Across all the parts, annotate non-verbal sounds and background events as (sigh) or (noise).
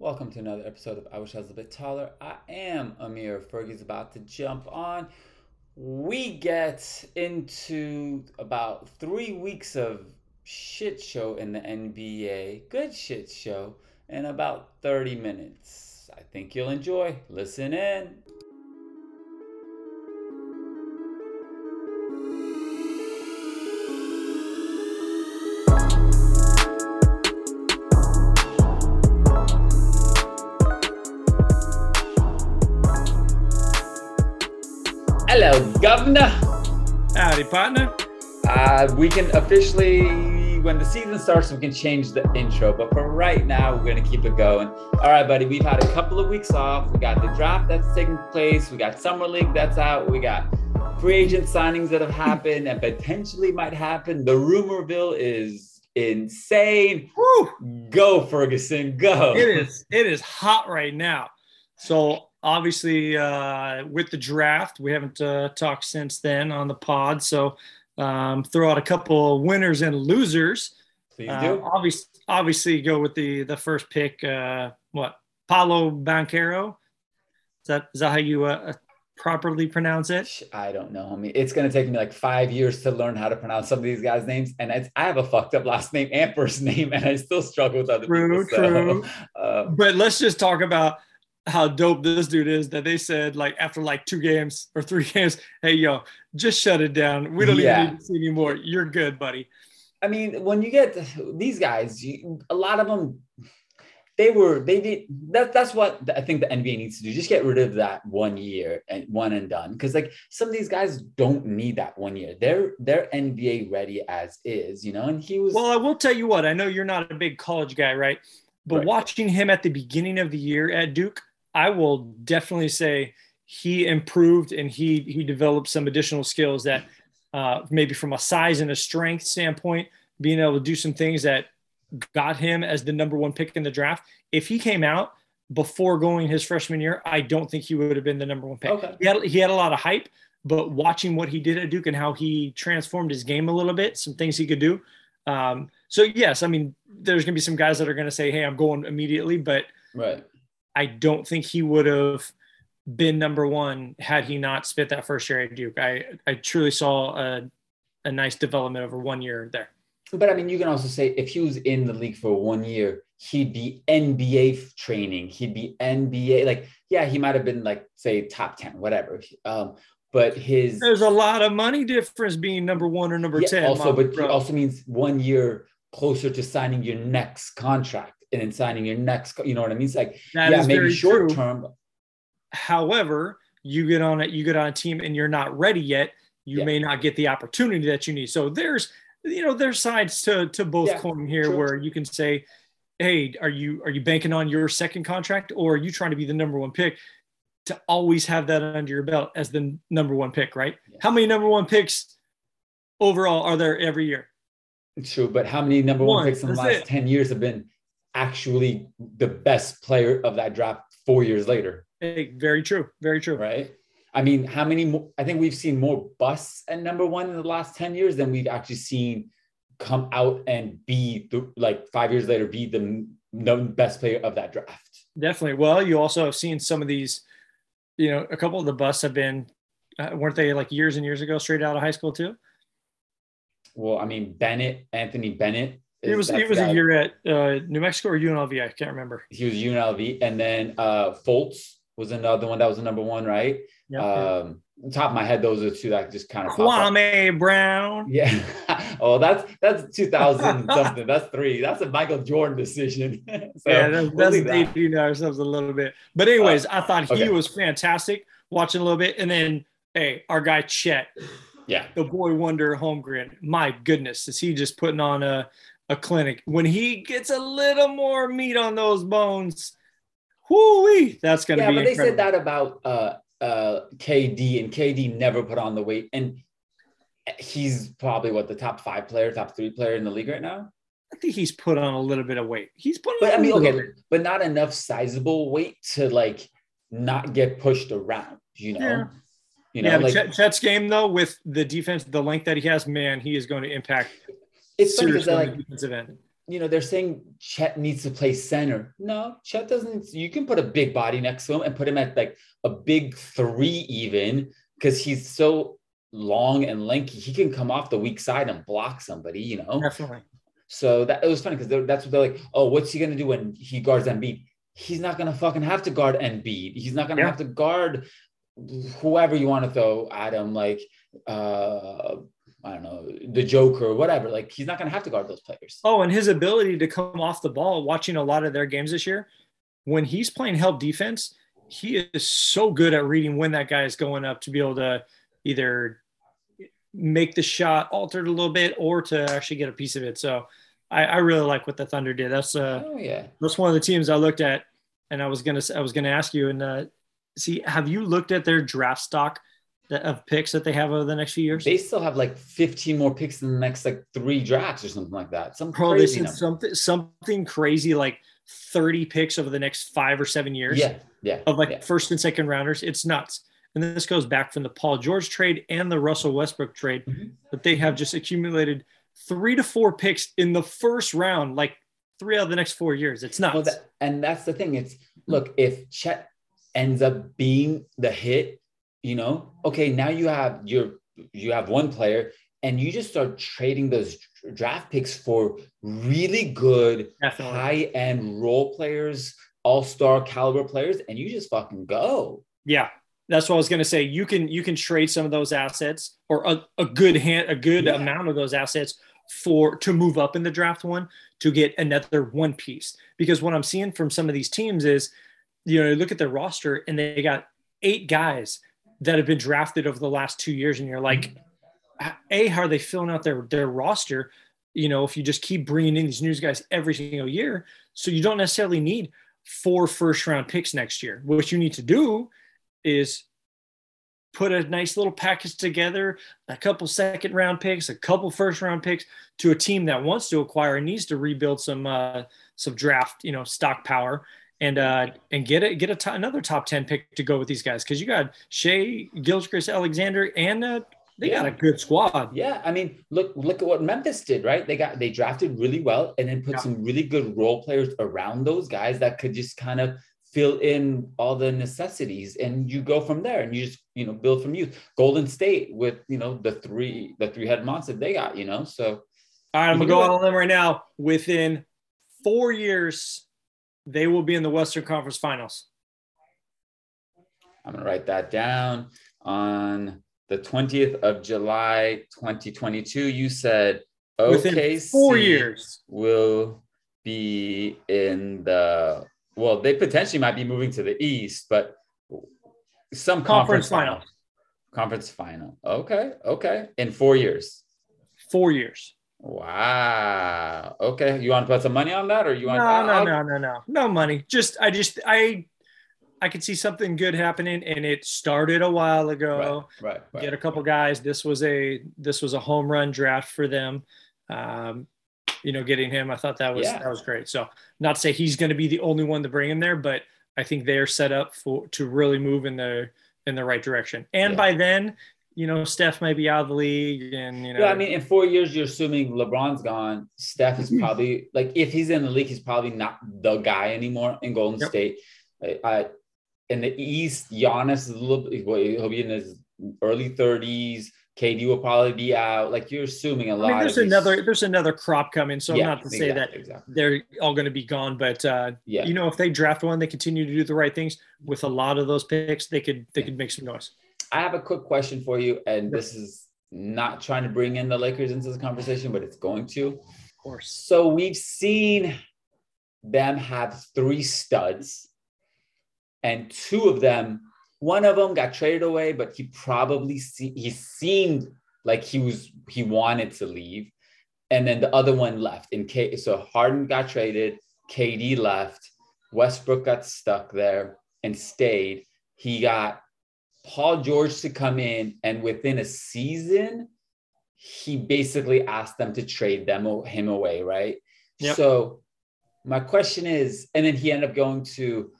Welcome to another episode of I Wish I Was a Bit Taller. I am Amir. Fergie's about to jump on. We get into about three weeks of shit show in the NBA, good shit show, in about 30 minutes. I think you'll enjoy. Listen in. Hello, Governor. Howdy, partner. Uh, we can officially, when the season starts, we can change the intro. But for right now, we're going to keep it going. All right, buddy, we've had a couple of weeks off. We got the draft that's taking place. We got Summer League that's out. We got free agent signings that have happened and potentially might happen. The rumorville is insane. Woo! Go, Ferguson, go. It is. It is hot right now. So obviously, uh, with the draft, we haven't uh, talked since then on the pod. So um, throw out a couple winners and losers. Please Uh, do. obviously, obviously, go with the the first pick. Uh, what? Paolo Banchero. Is that is that how you uh, properly pronounce it? I don't know, homie. It's gonna take me like five years to learn how to pronounce some of these guys' names, and it's, I have a fucked up last name and first name, (laughs) and I still struggle with other True, people. So, true. uh, But let's just talk about how dope this dude is that they said like after like two games or three (laughs) games, hey yo, just shut it down. We don't Yeah. even need to see anymore. You're good, buddy. I mean, when you get these guys, you, a lot of them, they were they did that. That's what I think the NBA needs to do. Just get rid of that one year and one and done. Because like some of these guys don't need that one year. They're they're NBA ready as is, you know. And he was Well, I will tell you what, I know you're not a big college guy, right? But Right. watching him at the beginning of the year at Duke, I will definitely say he improved and he he developed some additional skills that uh, maybe from a size and a strength standpoint, being able to do some things that got him as the number one pick in the draft. If he came out before going his freshman year, I don't think he would have been the number one pick. Okay. He had he had a lot of hype, but watching what he did at Duke and how he transformed his game a little bit, some things he could do. Um, so yes, I mean, there's going to be some guys that are going to say, "Hey, I'm going immediately," but right. I don't think he would have been number one had he not spent that first year at Duke. I I truly saw a, a nice development over one year there. But I mean, you can also say if he was in the league for one year, he'd be NBA training. He'd be NBA. Like, yeah, he might have been like, say, top 10, whatever. Um, but his There's a lot of money difference being number one or number yeah, ten. also, but also means one year closer to signing your next contract and then signing your next, you know what I mean? It's like, That yeah, maybe short true. term. However, you get on it, you get on a team and you're not ready yet. You Yeah. may not get the opportunity that you need. So there's, you know, there's sides to to both Yeah, coin here true. where you can say, hey, are you are you banking on your second contract or are you trying to be the number one pick to always have that under your belt as the number one pick, right? Yeah. How many number one picks overall are there every year? True, but how many number one One, picks in the last it. 10 years have been actually the best player of that draft four years later? Hey, very true, very true. right? I mean, how many more? I think we've seen more busts at number one in the last 10 years than we've actually seen come out and be the, like five years later, be the best player of that draft. Definitely. Well, you also have seen some of these, you know, a couple of the busts have been, uh, weren't they like years and years ago, straight out of high school too? Well, I mean, Bennett, Anthony Bennett. It was it was a year at uh, New Mexico or UNLV. I can't remember. He was UNLV. And then uh, Fultz was another one that was the number one, right? Yeah. Um, top of my head, those are two that just kind of. Kwame Brown. Yeah. (laughs) oh, that's that's 2000 something. That's three. That's a Michael Jordan decision. (laughs) so yeah, that's, we'll that's leave that. dating ourselves a little bit. But anyways, I thought he okay. was fantastic watching a little bit. And then, hey, our guy Chet, Yeah. the boy wonder Holmgren. My goodness, is he just putting on a, a clinic? When he gets a little more meat on those bones, whoo that's going to Yeah, be but they said that about uh uh KD and KD never put on the weight and he's probably what the top five player, top three player in the league right now. I think he's put on a little bit of weight. He's put on But I mean, okay, but not enough sizable weight to like not get pushed around, you know. Yeah. You know, yeah, like Chet's game though, with the defense, the length that he has, man, he is going to impact it's funny because like defensive end. you know, they're saying Chet needs to play center. No, Chet doesn't. You can put a big body next to him and put him at like a big three, even because he's so long and lanky. He can come off the weak side and block somebody, you know. Definitely. So that it was funny because that's what they're like. Oh, what's he gonna do when he guards Embiid? He's not gonna fucking have to guard Embiid. He's not gonna Yeah. have to guard whoever you want to throw at him, like uh, I don't know, the Joker or whatever. Like he's not gonna have to guard those players. Oh, and his ability to come off the ball, watching a lot of their games this year, when he's playing help defense, he is so good at reading when that guy is going up to be able to either make the shot altered a little bit or to actually get a piece of it. So I, I really like what the Thunder did. That's uh Oh yeah. that's one of the teams I looked at, and I was gonna I was gonna ask you and uh, see have you looked at their draft stock of picks that they have over the next few years? They still have like 15 more picks in the next like three drafts or something like that. Some Bro, crazy something something crazy like 30 picks over the next five or seven years Yeah, yeah. of like yeah. first and second rounders. It's nuts. And this goes back from the Paul George trade and the Russell Westbrook trade Mhm. that they have just accumulated three to four picks in the first round, like three out of the next four years. It's nuts. Well, that, and that's the thing. It's look if Chet ends up being the hit, you know, okay, now you have your you have one player, and you just start trading those draft picks for really good Definitely. high end role players, all star caliber players, and you just fucking go. Yeah, that's what I was going to say. You can you can trade some of those assets or a, a good hand a good Yeah. amount of those assets for to move up in the draft one to get another one piece. Because what I'm seeing from some of these teams is, you know, you look at their roster and they got eight guys that have been drafted over the last two years, and you're like, a how are they filling out their their roster? You know, if you just keep bringing in these news guys every single year, so you don't necessarily need four first round picks next year. What you need to do is put a nice little package together, a couple second round picks, a couple first round picks to a team that wants to acquire and needs to rebuild some uh, some draft, you know, stock power and uh and get a, get a another top 10 pick to go with these guys because you got Shai, Gilgeous, Alexander, and uh, they got a good squad. Yeah, I mean, look look at what Memphis did, right? They got they drafted really well and then put Yeah. some really good role players around those guys that could just kind of fill in all the necessities and you go from there and you just, you know, build from youth. Golden State with, you know, the three the three-head monster they got, you know. So All right, I'm gonna go on them right now. Within four years, they will be in the Western Conference Finals. I'm gonna write that down on the 20th of July 2022. You said Within OKC four years. will be in the well, they potentially might be moving to the east, but some Conference conference, final. final. Conference final. Okay, okay. In four years. Four years. Wow. Okay. You want to put some money on that or you want no, I'll- no, no, no, no money. Just I just I I could see something good happening, and it started a while ago. Right, right, right. Get a couple guys. This was a this was a home run draft for them. Um, you know, getting him, I thought that was Yeah. that was great. So not to say he's going to be the only one to bring him there, but I think they're set up for to really move in the in the right direction. And Yeah. by then, you know, Steph may be out of the league, and you know, Yeah, I mean, in four years, you're assuming LeBron's gone. Steph is Mm-hmm. probably like if he's in the league, he's probably not the guy anymore in Golden Yep. State. I, I, in the East, Giannis is a little. well, He'll be in his early 30s. KD will probably be out. Like you're assuming a lot. mean, there's of these- another there's another crop coming. So Yeah, I'm not to say that exactly, exactly. they're all going to be gone, but uh, Yeah. you know, if they draft one, they continue to do the right things with a lot of those picks, they could they could make some noise. I have a quick question for you, and this is not trying to bring in the Lakers into the conversation, but it's going to. Of course. So we've seen them have three studs, and two of them, one of them got traded away, but he probably see, he seemed like he was he wanted to leave, and then the other one left. In case so, Harden got traded, KD left, Westbrook got stuck there and stayed. He got Paul George to come in, and within a season, he basically asked them to trade them him away, right? Yep. So my question is, and then he ended up going to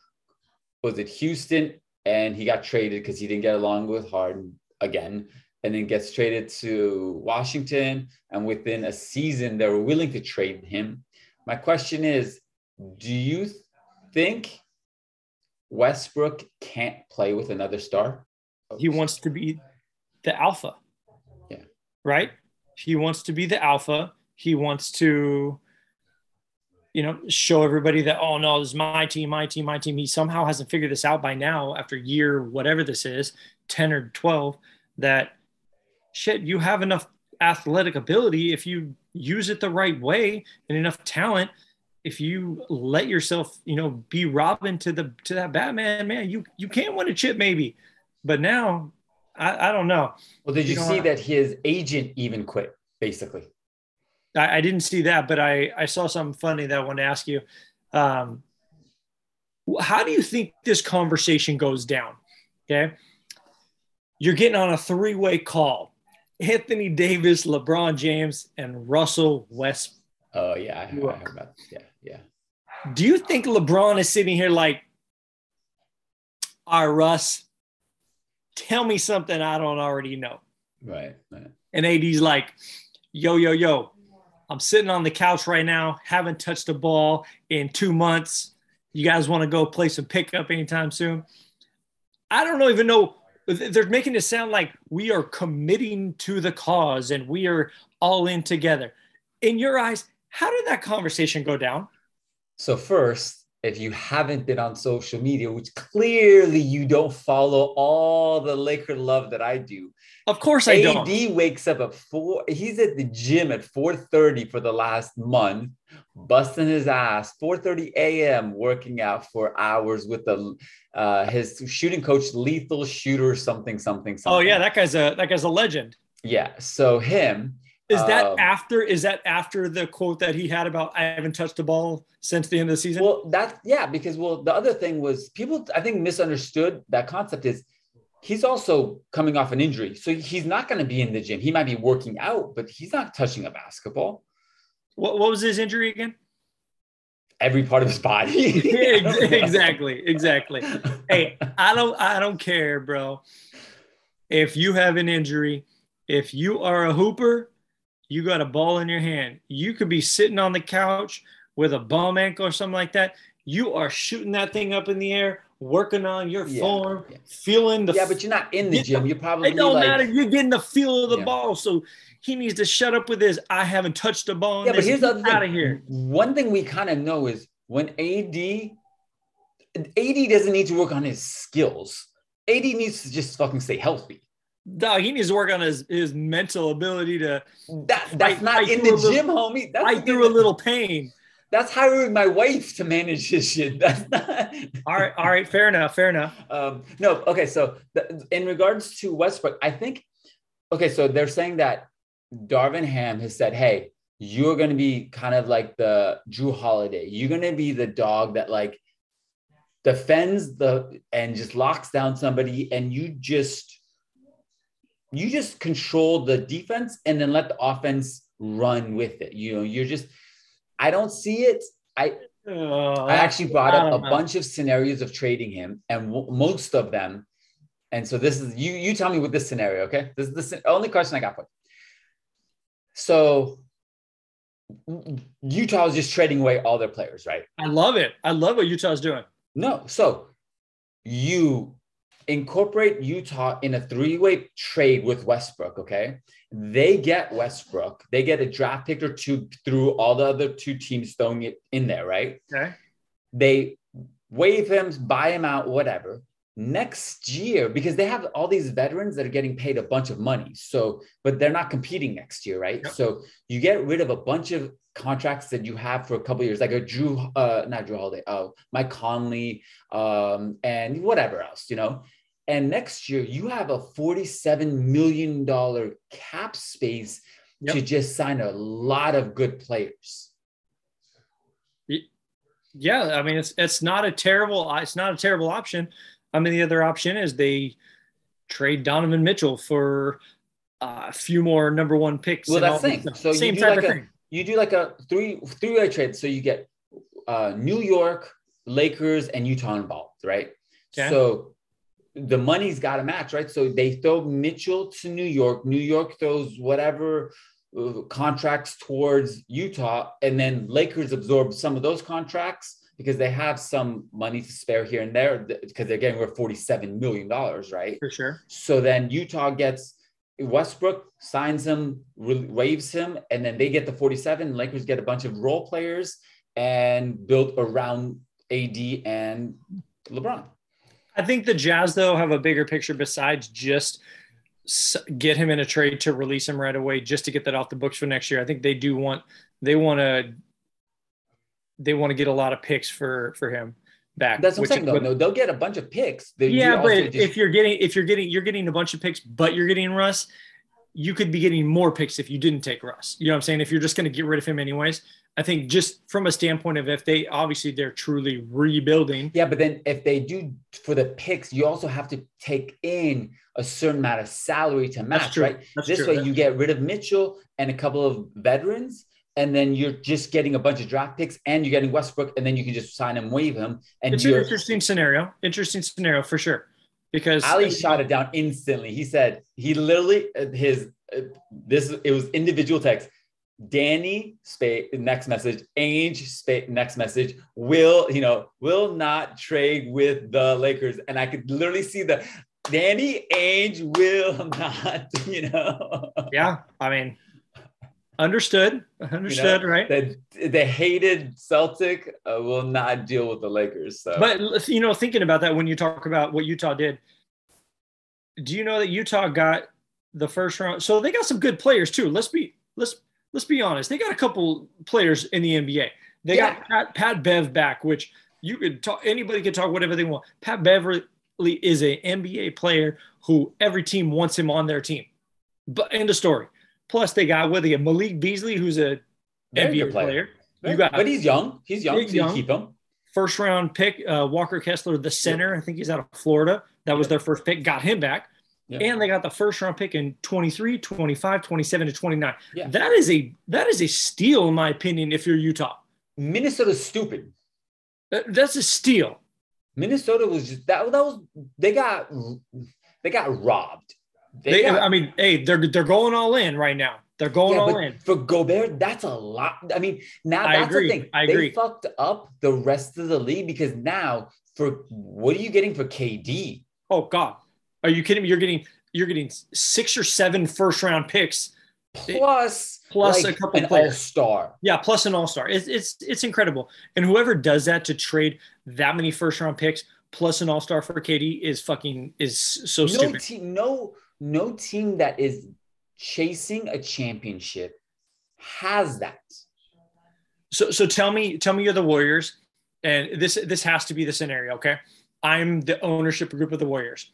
was it Houston, and he got traded because he didn't get along with Harden again, and then gets traded to Washington, and within a season they were willing to trade him. My question is, do you think Westbrook can't play with another star? He wants to be the alpha. Yeah. Right? He wants to be the alpha. He wants to you know, show everybody that, oh no, this is my team, my team, my team. He somehow hasn't figured this out by now after year, whatever this is, 10 or 12, that shit, you have enough athletic ability if you use it the right way and enough talent. If you let yourself, you know, be Robin to the to that Batman, man, you you can win a chip maybe. But now, I, I don't know. Well, did you, You know, see I- that his agent even quit, basically? I, I didn't see that, but I, I saw something funny that I want to ask you. Um, how do you think this conversation goes down? Okay. You're getting on a three way call Anthony Davis, LeBron James, and Russell West. Oh yeah, I, I heard about yeah, yeah. Do you think LeBron is sitting here like, all right, Russ, tell me something I don't already know? Right, right. And AD's like, yo, yo, yo, I'm sitting on the couch right now, haven't touched a ball in two months. You guys want to go play some pickup anytime soon? I don't know, even know. They're making it sound like we are committing to the cause and we are all in together. In your eyes, how did that conversation go down? So first, if you haven't been on social media, which clearly you don't follow all the Laker love that I do, Of course, I AD don't. AD wakes up at four. He's at the gym at 4:30 for the last month, busting his ass. 4:30 a.m. working out for hours with the uh, his shooting coach, lethal shooter, something, something, something. Oh yeah, that guy's a that guy's a legend. yeah. So him. Is that Um, after? Is that after the quote that he had about I haven't touched a ball since the end of the season? Well, that yeah, because well, the other thing was people I think misunderstood that concept is he's also coming off an injury. So he's not going to be in the gym. He might be working out, but he's not touching a basketball. what, what was his injury again? Every part of his body. (laughs) (laughs) Exactly, exactly. Hey, I don't I don't care, bro. If you have an injury, if you are a hooper, you got a ball in your hand. You could be sitting on the couch with a bum ankle or something like that. You are shooting that thing up in the air, working on your Yeah, form, yeah. feeling the Yeah, but you're not in the gym. You're probably It don't like, matter. You're getting the feel of the Yeah. ball. So he needs to shut up with his. I haven't touched the ball. in Yeah, but this. here's the other thing. out of here. One thing we kind of know is when AD, AD doesn't need to work on his skills. AD needs to just fucking stay healthy. Dog, he needs to work on his his mental ability to That that's Fight- not fight in the a little- gym, homie. That's fight through a little pain. That's hiring my wife to manage his shit. (laughs) That's not. All right, all right, fair enough, fair enough. Um, no, okay. So the, in regards to Westbrook, I think okay. So they're saying that Darvin Ham has said, "Hey, you're going to be kind of like the Jrue Holiday. You're going to be the dog that like defends the and just locks down somebody, and you just you just control the defense and then let the offense run with it. You know, you're just. I don't see it. I Uh, I actually brought up a know. bunch of scenarios of trading him, and w- most of them. And so this is you. You tell me with this scenario, okay? This is the only question I got for you. So Utah is just trading away all their players, right? I love it. I love what Utah's doing. No. So you incorporate Utah in a three-way trade with Westbrook, okay? They get Westbrook. They get a draft pick or two through all the other two teams throwing it in there, right? Okay. they waive him, buy him out, whatever. Next year, because they have all these veterans that are getting paid a bunch of money. So, but they're not competing next year, right? Yep. So you get rid of a bunch of contracts that you have for a couple of years, like a Jrue, uh, not Jrue Holiday, oh, Mike Conley, um, and whatever else, you know. And next year, you have a $47 million cap space to just sign a lot of good players. Yeah, I mean it's it's not a terrible it's not a terrible option. I mean the other option is they trade Donovan Mitchell for uh, a few more number one picks. Well, that's the thing. So you same do type like of a- thing. you do like a three three way trade. So you get uh, New York, Lakers, and Utah involved, right? Okay. So the money's got to match, right? So they throw Mitchell to New York. New York throws whatever uh, contracts towards Utah, and then Lakers absorb some of those contracts because they have some money to spare here and there because they're getting rid $47 million, right? For sure. So then Utah gets Westbrook, signs him, waives him, and then they get the 47. Lakers get a bunch of role players and build around AD and LeBron. I think the Jazz, though, have a bigger picture besides just get him in a trade to release him right away just to get that off the books for next year. I think they do want they want to they want to get a lot of picks for for him back. That's what I'm saying. Though. No, they'll get a bunch of picks. They, yeah, but just... if you're getting if you're getting you're getting a bunch of picks, but you're getting Russ, you could be getting more picks if you didn't take Russ. You know what I'm saying? If you're just going to get rid of him anyways, I think just from a standpoint of if they obviously they're truly rebuilding. Yeah, but then if they do for the picks, you also have to take in a certain amount of salary to match, right? That's this true. way, That's you get rid of Mitchell and a couple of veterans, and then you're just getting a bunch of draft picks and you're getting Westbrook, and then you can just sign him, waive him. And it's an interesting scenario. Interesting scenario for sure. Because Ali shot it down instantly. He said he literally uh, his uh, this it was individual text. Danny space next message, Ainge space next message will you know will not trade with the Lakers, and I could literally see the Danny Ainge will (laughs) not you know. Yeah, I mean Understood. Understood. You know, right. The, the hated Celtic uh, will not deal with the Lakers. So. But you know, thinking about that, when you talk about what Utah did, do you know that Utah got the first round? So they got some good players too. Let's be let's let's be honest. They got a couple players in the NBA. They yeah. got Pat, Pat Bev back, which you could talk. Anybody could talk whatever they want. Pat Beverley is an NBA player who every team wants him on their team. But end of story. Plus, they got with you Malik Beasley, who's a Very NBA player. player. You got, but he's young. He's young. He's so young. keep him. First round pick, uh, Walker Kessler, the center. I think he's out of Florida. That was their first pick. Got him back. And they got the first round pick in 23, 25, 27 to 29. Yeah. That is a that is a steal in my opinion if you're Utah. Minnesota's stupid. That's a steal. Minnesota was just that that was they got they got robbed. They, they got, I mean, hey, they're they're going all in right now. They're going yeah, all in. For Gobert, that's a lot. I mean, now I that's agree. the thing. I they agree. fucked up the rest of the league because now for what are you getting for KD? Oh God. Are you kidding me? You're getting you're getting six or seven first round picks. Plus, plus like a couple an all star. Yeah, plus an all star. It's, it's it's incredible. And whoever does that to trade that many first round picks plus an all star for KD is fucking is so no stupid. Team, no no team that is chasing a championship has that. So so tell me tell me you're the Warriors and this this has to be the scenario, okay? I'm the ownership group of the Warriors.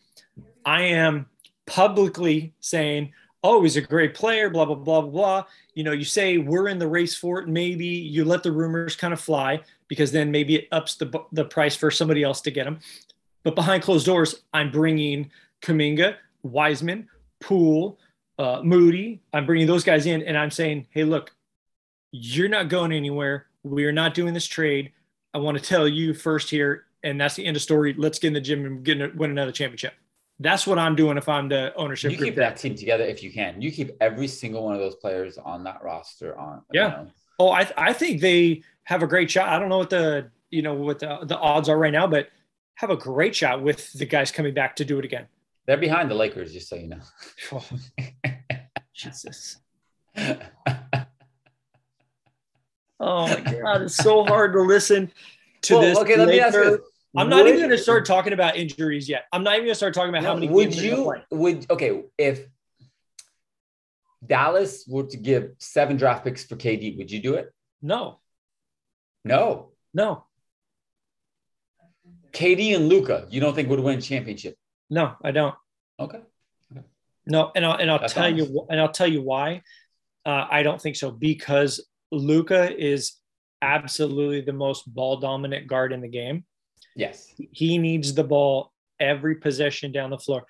I am publicly saying, "Oh, he's a great player, blah blah blah blah blah." You know, you say we're in the race for it, maybe you let the rumors kind of fly because then maybe it ups the the price for somebody else to get him. But behind closed doors, I'm bringing Kuminga, Wiseman, Poole, uh, Moody. I'm bringing those guys in, and I'm saying, hey, look, you're not going anywhere. We are not doing this trade. I want to tell you first here, and that's the end of story. Let's get in the gym and get win another championship. That's what I'm doing if I'm the ownership. You keep that team together if you can. You keep every single one of those players on that roster on. Yeah. You know. Oh, I I think they have a great shot. I don't know what the you know what the, the odds are right now, but have a great shot with the guys coming back to do it again. They're behind the Lakers, just so you know. (laughs) Jesus. (laughs) oh my god, it's so hard to listen to well, this. Okay, let me ask you. I'm not would, even going to start talking about injuries yet. I'm not even going to start talking about no, how many. Would you? Would okay if Dallas were to give seven draft picks for KD? Would you do it? No. No. No. KD and Luka, you don't think would win championship? No, I don't. Okay. okay. No, and I'll and I'll That's tell honest. you and I'll tell you why. Uh, I don't think so because Luka is absolutely the most ball dominant guard in the game. Yes, he needs the ball every possession down the floor.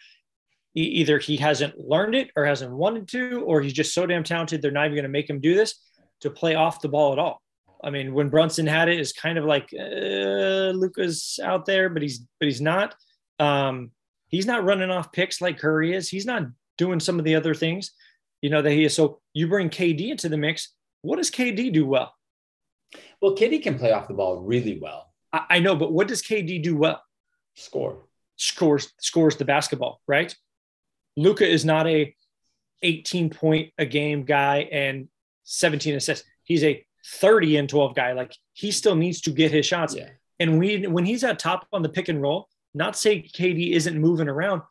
He, either he hasn't learned it or hasn't wanted to, or he's just so damn talented they're not even going to make him do this to play off the ball at all. I mean, when Brunson had it, it's kind of like uh, Luka's out there, but he's but he's not. Um, He's not running off picks like Curry is. He's not doing some of the other things. you know that he is. So you bring KD into the mix. What does KD do well? Well, KD can play off the ball really well. I, I know, but what does KD do well? Score. Scores scores the basketball, right? Luka is not a 18 point a game guy and 17 assists. He's a 30 and 12 guy. Like he still needs to get his shots. Yeah. And we when he's at top on the pick and roll, not say KD isn't moving around,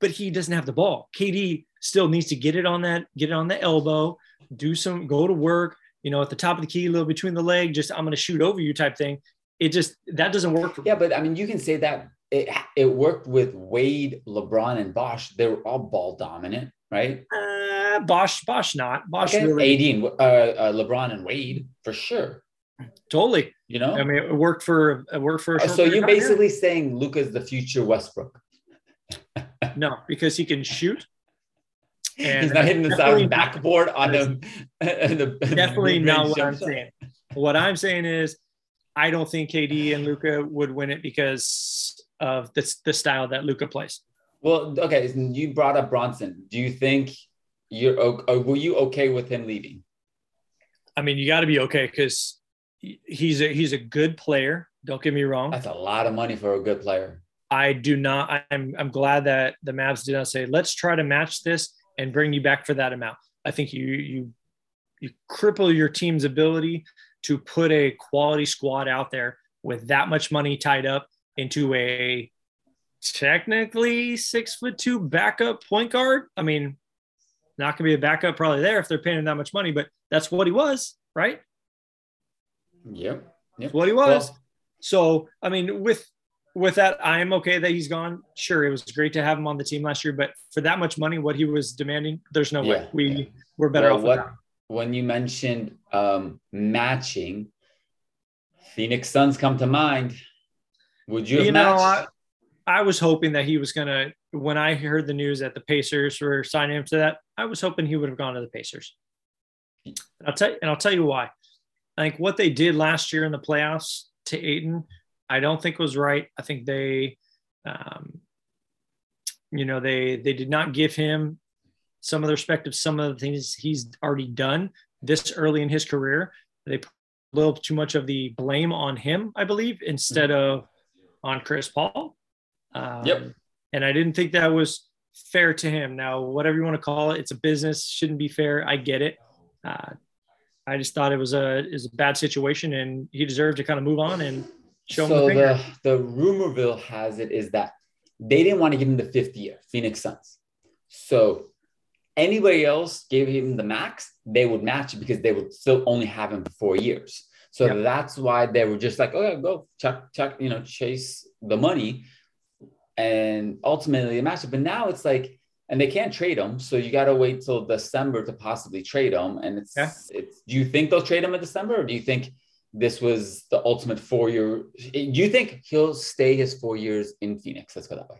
but he doesn't have the ball. KD still needs to get it on that, get it on the elbow, do some, go to work, you know, at the top of the key, a little between the leg, just I'm going to shoot over you type thing. It just that doesn't work for Yeah, but I mean, you can say that it it worked with Wade, LeBron, and Bosh. They were all ball dominant, right? Uh, Bosh, Bosh, not Bosh. Okay, Really, AD and uh, uh, LeBron and Wade for sure. Totally. You know. I mean, it worked for it worked for. A Uh, short so you're of time, yeah. basically saying Luka's the future Westbrook. no, because he can shoot. And He's not hitting the side of the backboard on (laughs) the, the definitely mid-range not what I'm shot. saying. What I'm saying is, I don't think KD and Luka would win it because of the, the style that Luka plays. Well, okay, you brought up Brunson. Do you think you're o- were you okay with him leaving? I mean, you got to be okay because he's a he's a good player. Don't get me wrong. That's a lot of money for a good player. I do not. I'm I'm glad that the Mavs did not say let's try to match this and bring you back for that amount. I think you you you cripple your team's ability to put a quality squad out there with that much money tied up into a technically six foot two backup point guard. I mean, not gonna be a backup probably there if they're paying him that much money, but that's what he was, right? Yep. Yep. what he was. Well- so, I mean, with with that, I am okay that he's gone. Sure, it was great to have him on the team last year, but for that much money, what he was demanding, there's no Yeah, way we yeah. we're better Well, off. what when you mentioned um, matching, Phoenix Suns come to mind. Would you have You know. I, I was hoping that he was gonna. When I heard the news that the Pacers were signing him to that, I was hoping he would have gone to the Pacers. And I'll tell you, and I'll tell you why. I think what they did last year in the playoffs to Ayton, I don't think was right. I think they, um, you know, they they did not give him some of the respect of some of the things he's already done this early in his career. They put a little too much of the blame on him, I believe, instead of on Chris Paul. Um, Yep. And I didn't think that was fair to him. Now, whatever you want to call it, it's a business, shouldn't be fair. I get it. Uh, I just thought it was a is a bad situation, and he deserved to kind of move on and show him so the the the rumorville has it is that they didn't want to give him the fifth year, Phoenix Suns. So anybody else gave him the max, they would match it because they would still only have him for four years. So Yep. that's why they were just like, okay, go chuck, chuck, you know, chase the money. And ultimately they matched it. But now it's like, and they can't trade him. So you got to wait till December to possibly trade him. And it's, Yeah. it's, do you think they'll trade him in December or do you think this was the ultimate four year? Do you think he'll stay his four years in Phoenix? Let's go that way.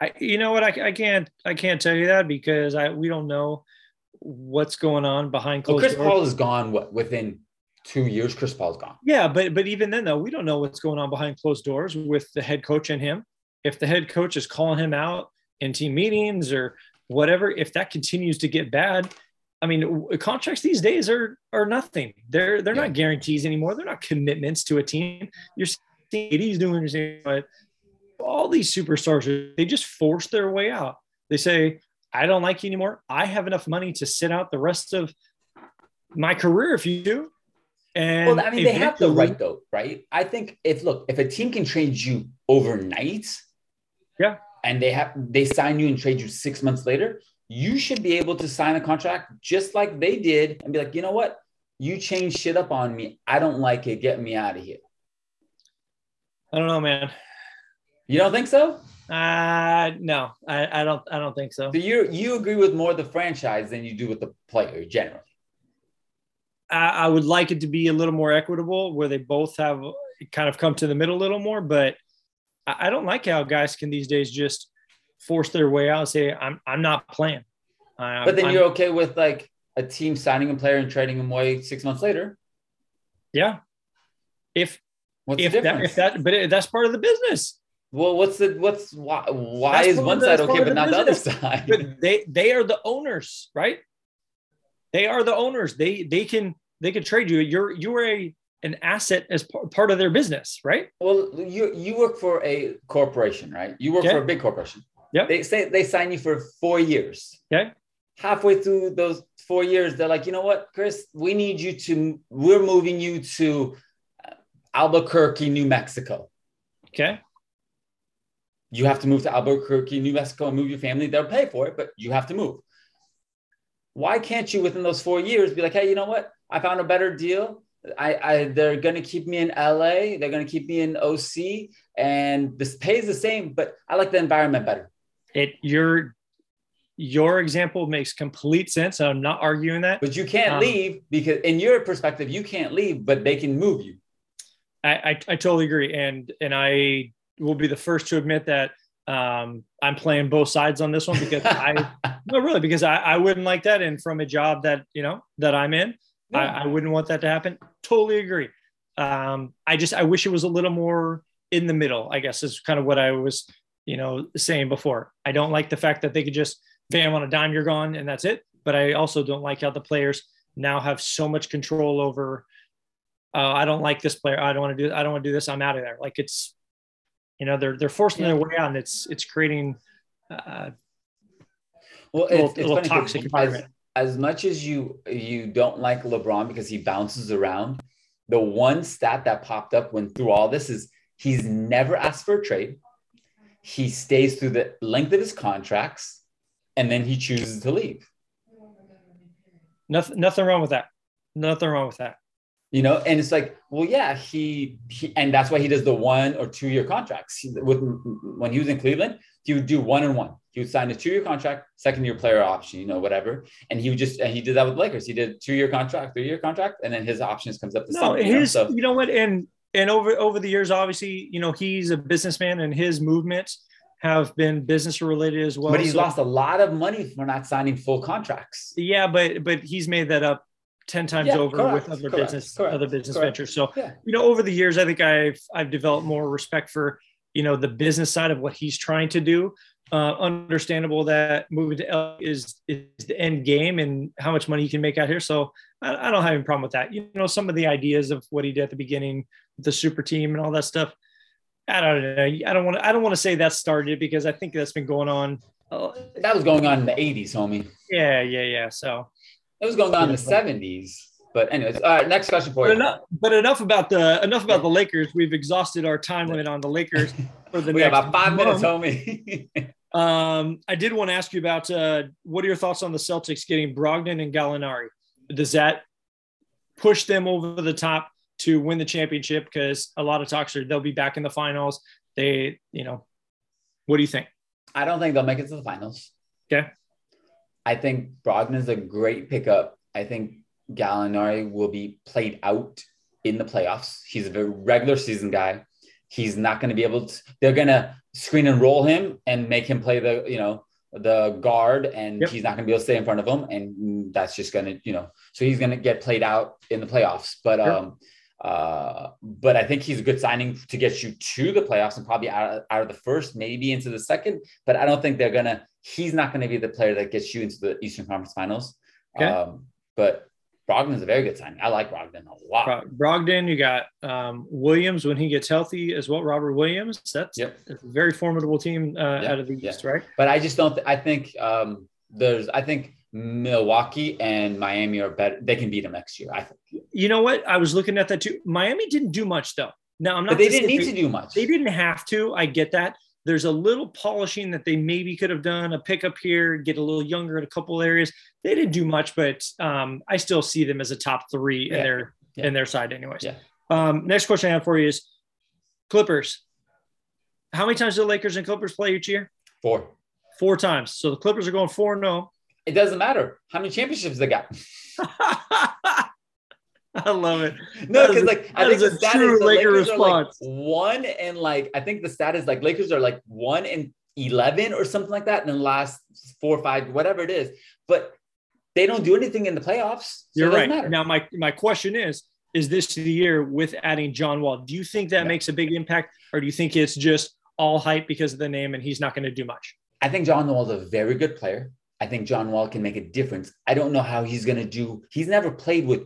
I, you know what? I, I can't I can't tell you that because I we don't know what's going on behind Well, closed Chris doors. Paul is gone what, within two years. Chris Paul's gone. Yeah, but but even then though, we don't know what's going on behind closed doors with the head coach and him. If the head coach is calling him out in team meetings or whatever, if that continues to get bad, I mean, contracts these days are are nothing. They're they're Yeah. not guarantees anymore. They're not commitments to a team. You're seeing he's doing the same, but all these superstars they just force their way out. They say, "I don't like you anymore. I have enough money to sit out the rest of my career if you do." And well, I mean, they have the right though, right? I think if look, if a team can trade you overnight, Yeah. And they have they sign you and trade you six months later, you should be able to sign a contract just like they did and be like, you know what, you changed shit up on me. I don't like it. Get me out of here. I don't know, man. You don't think so? Uh no, I, I don't I don't think so. So you you agree with more the franchise than you do with the player generally. I, I would like it to be a little more equitable where they both have kind of come to the middle a little more, but I, don't like how guys can these days just force their way out and say, I'm I'm not playing. I- But then I'm- you're okay with like a team signing a player and trading him away six months later. yeah. If What's if the that if that but it, that's part of the business. Well, what's the what's why why That's is one side okay but not the the other (laughs) side? but they they are the owners, right? They are the owners. They they can they can trade you. You're you are a an asset as par- part of their business, right? Well, you you work for a corporation, right? You work Okay. for a big corporation. Yeah. They say they sign you for four years. Okay. Halfway through those four years, they're like, you know what, Chris, we need you to. We're moving you to uh, Albuquerque, New Mexico. Okay. You have to move to Albuquerque, New Mexico, and move your family. They'll pay for it, but you have to move. Why can't you, within those four years, be like, hey, you know what? I found a better deal. I, I they're gonna keep me in LA. They're gonna keep me in OC, and this pays the same, but I like the environment better. It your your example makes complete sense. I'm not arguing that. But you can't Um, leave because, in your perspective, you can't leave, but they can move you. I, I, I totally agree, and and I will be the first to admit that um, I'm playing both sides on this one because (laughs) I no really because I, I wouldn't like that, and from a job that you know that I'm in, I, I wouldn't want that to happen. Totally agree. Um, I just I wish it was a little more in the middle. I guess is kind of what I was you know saying before. I don't like the fact that they could just bam on a dime you're gone and that's it. But I also don't like how the players now have so much control over. Uh, I don't like this player. I don't want to do. I don't want to do this. I'm out of there. Like it's, you know, they're they're forcing their way out, and it's it's creating. Uh, well, little- it's, it's little funny 'cause toxic environment. As much as you you don't like LeBron because he bounces around, the one stat that popped up when through all this is he's never asked for a trade. He stays through the length of his contracts, and then he chooses to leave. nothing nothing wrong with that. Nothing wrong with that. You know, and it's like, well, yeah, he, he and that's why he does the one or two year contracts. With when he was in Cleveland, he would do one and one. He would sign a two year contract, second year player option, you know, whatever. And he would just and he did that with the Lakers. He did two year contract, three year contract, and then his options comes up to No, something. you know, so you know what, and and over over the years, obviously, you know, he's a businessman, and his movements have been business related as well. but he's So- lost a lot of money for not signing full contracts. Yeah, but but he's made that up ten times Yeah, over correct, with other correct, business correct, other business ventures. So Yeah. you know, over the years, I think I've I've developed more respect for you know the business side of what he's trying to do. Uh, understandable that moving to L is is the end game and how much money he can make out here. So I, I don't have any problem with that. You know, some of the ideas of what he did at the beginning, the super team and all that stuff. I don't know. I don't want to. I don't want to say that started because I think that's been going on. Uh, That was going on in the 80s, homie. yeah, yeah, yeah. So It was going on in the 70s. But anyways, all right, next question for But you. enough, but enough about the enough about the Lakers. We've exhausted our time limit on the Lakers (laughs) for the We next about five minutes, homie. (laughs) Um, I did want to ask you about uh, what are your thoughts on the Celtics getting Brogdon and Gallinari? Does that push them over the top to win the championship? Because a lot of talks are they'll be back in the finals. They, you know, what do you think? I don't think they'll make it to the finals. Okay. I think Brogdon is a great pickup. I think Gallinari will be played out in the playoffs. He's a very regular season guy. He's not going to be able to. They're going to screen and roll him and make him play the you know the guard, and Yep. he's not going to be able to stay in front of him, and that's just going to you know. So he's going to get played out in the playoffs. But Sure. um, uh, but I think he's a good signing to get you to the playoffs and probably out of, out of the first, maybe into the second. But I don't think they're gonna. He's not going to be the player that gets you into the Eastern Conference Finals. Okay. Um, but Brogdon is a very good signing. I like Brogdon a lot. Bro- Brogdon, you got um, Williams when he gets healthy as well. Robert Williams. That's Yep. a very formidable team uh, Yeah, out of the. East, right? But I just don't. Th- I think um, there's. I think Milwaukee and Miami are better. They can beat them next year. I think. You know what? I was looking at that too. Miami didn't do much though. Now I'm not. But they didn't need to do much. They didn't have to. I get that. There's a little polishing that they maybe could have done, a pickup here, get a little younger in a couple areas. They didn't do much, but um, I still see them as a top three Yeah. in their Yeah. in their side, anyways. Yeah. Um, next question I have for you is Clippers. How many times do the Lakers and Clippers play each year? Four. Four times. So the Clippers are going four no. It doesn't matter how many championships they got. (laughs) (laughs) I love it. No, because like I think is the a stat true is the Laker Lakers are like response. one and like I think the stat is like Lakers are like one and eleven or something like that in the last four or five, whatever it is. But they don't do anything in the playoffs. So You're right. matter. Now, my my question is: Is this the year with adding John Wall? Do you think that No. makes a big impact, or do you think it's just all hype because of the name, and he's not going to do much. I think John Wall's a very good player. I think John Wall can make a difference. I don't know how he's going to do. He's never played with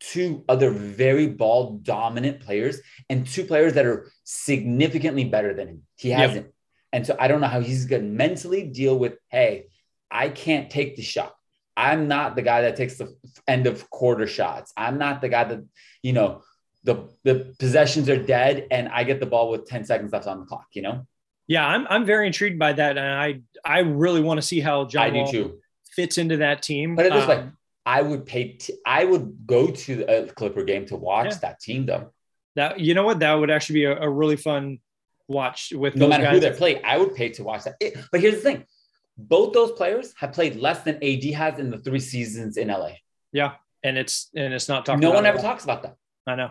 two other very ball dominant players and two players that are significantly better than him. He hasn't. Yep. And so I don't know how he's going to mentally deal with, hey, I can't take the shot. I'm not the guy that takes the end of quarter shots. I'm not the guy that, you know, the the possessions are dead and I get the ball with 10 seconds left on the clock, you know? Yeah, I'm I'm very intrigued by that. And I I really want to see how John I do too. fits into that team. But it is um, way, I would pay t- I would go to a Clipper game to watch yeah. that team though. That you know what? That would actually be a, a really fun watch with no matter guys. who they play. I would pay to watch that. It, but here's the thing: both those players have played less than AD has in the three seasons in LA. Yeah, and it's and it's not talking. No one ever talks about that. I know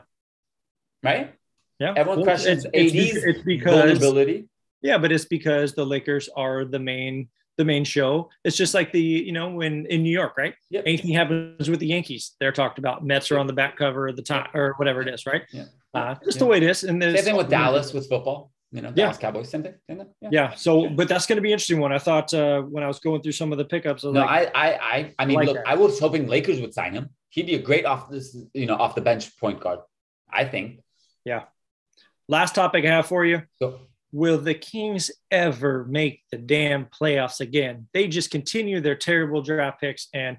right? Yeah. Everyone well, questions it's, AD's it's because, vulnerability. Yeah, but it's because the Lakers are the main the main show. It's just like the you know when in New York, right? Yep. Anything happens with the Yankees, they're talked about. Mets are on the back cover of the top or whatever it is, right? Yeah. Uh, just yeah. the way it is. And same thing with Dallas with football. You know, Dallas yeah. Cowboys, same thing. Same thing. Yeah. yeah. So, but that's going to be interesting one. I thought uh, when I was going through some of the pickups. I no, like, I, I, I mean, like look, that. I was hoping Lakers would sign him. He'd be a great off this, you know, off the bench point guard. I think. Yeah. Last topic I have for you. Go. Will the Kings ever make the damn playoffs again? They just continue their terrible draft picks and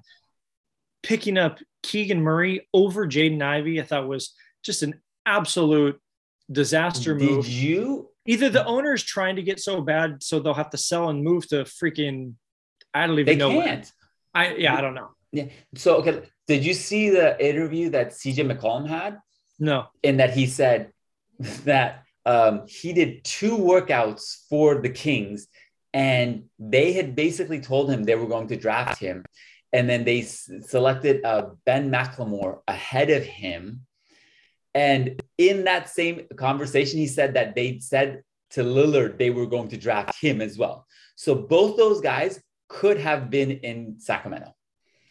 picking up Keegan Murray over Jaden Ivey, I thought was just an absolute disaster Did move. Did you? Either the owner is trying to get so bad, so they'll have to sell and move to freaking. I don't even they know. Can't. I yeah, I don't know. Yeah. So okay, did you see the interview that CJ McCollum had? No. In that he said (laughs) that um, he did two workouts for the Kings, and they had basically told him they were going to draft him, and then they s- selected uh, Ben McLemore ahead of him. And in that same conversation, he said that they said to Lillard they were going to draft him as well. So both those guys could have been in Sacramento.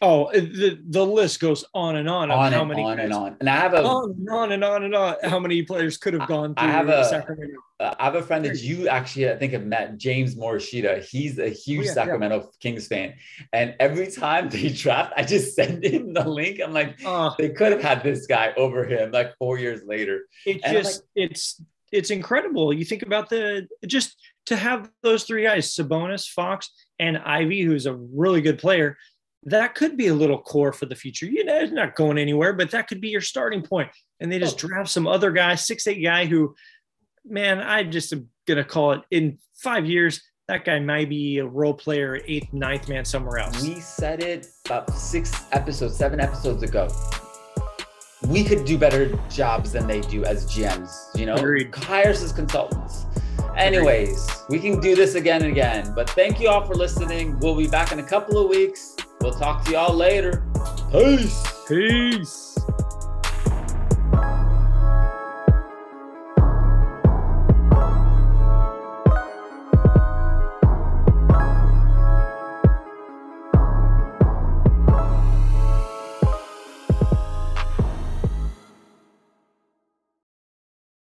Oh, the the list goes on and on. On how and on and on. And I have a on and on and on and on. How many players could have gone through I have a, Sacramento? Uh, I have a friend that you actually I think have met, James Morishita. He's a huge oh, yeah, Sacramento yeah. Kings fan, and every time they (laughs) draft, I just send him the link. I'm like, uh, they could have had this guy over him like four years later. It and just like, it's it's incredible. You think about the just to have those three guys, Sabonis, Fox, and Ivey, who's a really good player that could be a little core for the future. You know, it's not going anywhere, but that could be your starting point. And they just oh. draft some other guy, six eight guy who, man, I just am gonna call it in five years. That guy might be a role player, eighth, ninth man somewhere else. We said it about six episodes, seven episodes ago. We could do better jobs than they do as GMs. You know, Agreed. hires as consultants. Anyways, we can do this again and again. But thank you all for listening. We'll be back in a couple of weeks. We'll talk to y'all later. Peace. Peace.